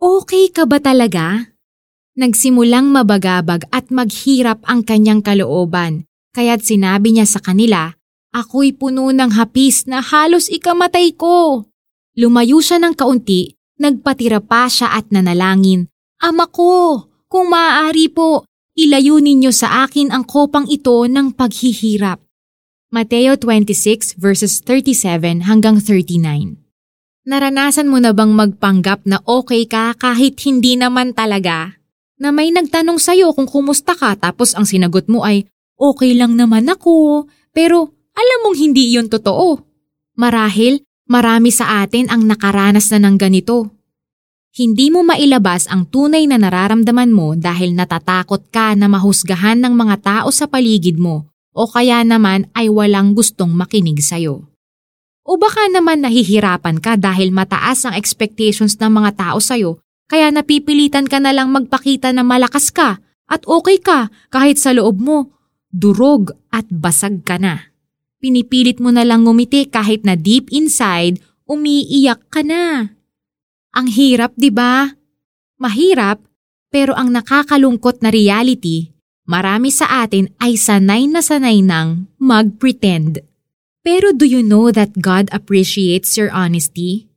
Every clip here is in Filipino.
Okay ka ba talaga? Nagsimulang mabagabag at maghirap ang kanyang kalooban, kaya't sinabi niya sa kanila, Ako'y puno ng hapis na halos ikamatay ko. Lumayo siya ng kaunti, nagpatira pa siya at nanalangin, Ama ko, kung maaari po, ilayo ninyo sa akin ang kopang ito ng paghihirap. Mateo 26 verses 37 hanggang 39 Naranasan mo na bang magpanggap na okay ka kahit hindi naman talaga? Na may nagtanong sa'yo kung kumusta ka tapos ang sinagot mo ay, okay lang naman ako, pero alam mong hindi iyon totoo. Marahil, marami sa atin ang nakaranas na ng ganito. Hindi mo mailabas ang tunay na nararamdaman mo dahil natatakot ka na mahusgahan ng mga tao sa paligid mo o kaya naman ay walang gustong makinig sa'yo. O baka naman nahihirapan ka dahil mataas ang expectations ng mga tao sa'yo kaya napipilitan ka na lang magpakita na malakas ka at okay ka kahit sa loob mo, durog at basag ka na. Pinipilit mo na lang ngumiti kahit na deep inside, umiiyak ka na. Ang hirap, di ba? Mahirap, pero ang nakakalungkot na reality, marami sa atin ay sanay na sanay nang mag-pretend. Pero do you know that God appreciates your honesty?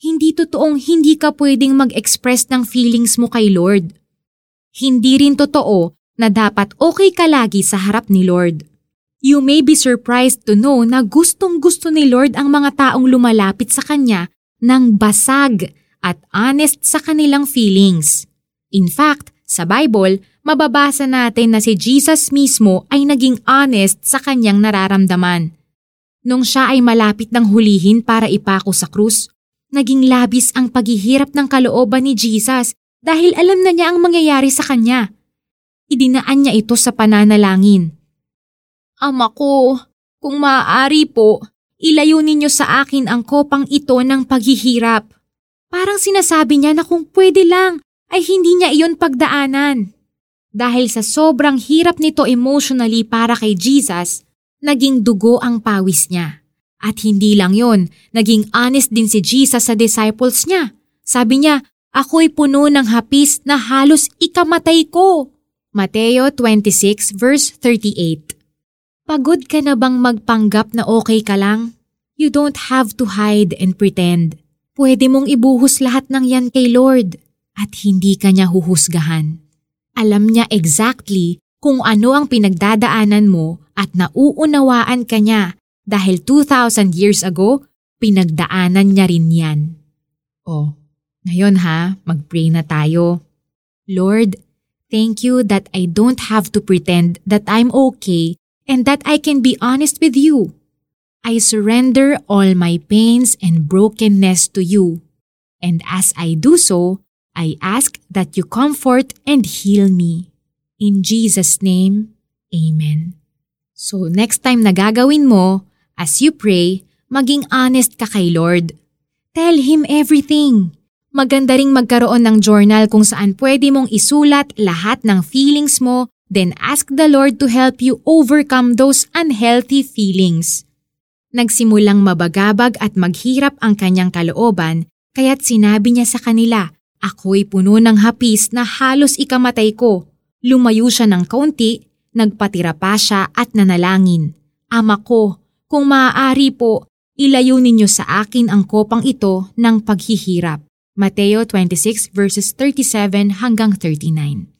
Hindi totoong hindi ka pwedeng mag-express ng feelings mo kay Lord. Hindi rin totoo na dapat okay ka lagi sa harap ni Lord. You may be surprised to know na gustong gusto ni Lord ang mga taong lumalapit sa Kanya ng basag at honest sa kanilang feelings. In fact, sa Bible, mababasa natin na si Jesus mismo ay naging honest sa kanyang nararamdaman. Nung siya ay malapit ng hulihin para ipako sa krus, naging labis ang paghihirap ng kalooban ni Jesus dahil alam na niya ang mangyayari sa kanya. Idinaan niya ito sa pananalangin. Ama ko, kung maaari po, ilayo ninyo sa akin ang kopang ito ng paghihirap. Parang sinasabi niya na kung pwede lang ay hindi niya iyon pagdaanan. Dahil sa sobrang hirap nito emotionally para kay Jesus, naging dugo ang pawis niya. At hindi lang yon, naging honest din si Jesus sa disciples niya. Sabi niya, ako'y puno ng hapis na halos ikamatay ko. Mateo 26 verse 38 Pagod ka na bang magpanggap na okay ka lang? You don't have to hide and pretend. Pwede mong ibuhos lahat ng yan kay Lord at hindi ka niya huhusgahan. Alam niya exactly kung ano ang pinagdadaanan mo at nauunawaan ka niya dahil 2,000 years ago, pinagdaanan niya rin yan. Oh, ngayon ha, mag-pray na tayo. Lord, thank you that I don't have to pretend that I'm okay and that I can be honest with you. I surrender all my pains and brokenness to you. And as I do so, I ask that you comfort and heal me. In Jesus' name, Amen. So next time na gagawin mo, as you pray, maging honest ka kay Lord. Tell Him everything. Maganda ring magkaroon ng journal kung saan pwede mong isulat lahat ng feelings mo, then ask the Lord to help you overcome those unhealthy feelings. Nagsimulang mabagabag at maghirap ang kanyang kalooban, kaya't sinabi niya sa kanila, Ako'y puno ng hapis na halos ikamatay ko. Lumayo siya ng kaunti, nagpatira pa siya at nanalangin. Ama ko, kung maaari po, ilayo ninyo sa akin ang kopang ito ng paghihirap. Mateo 26 verses 37 hanggang 39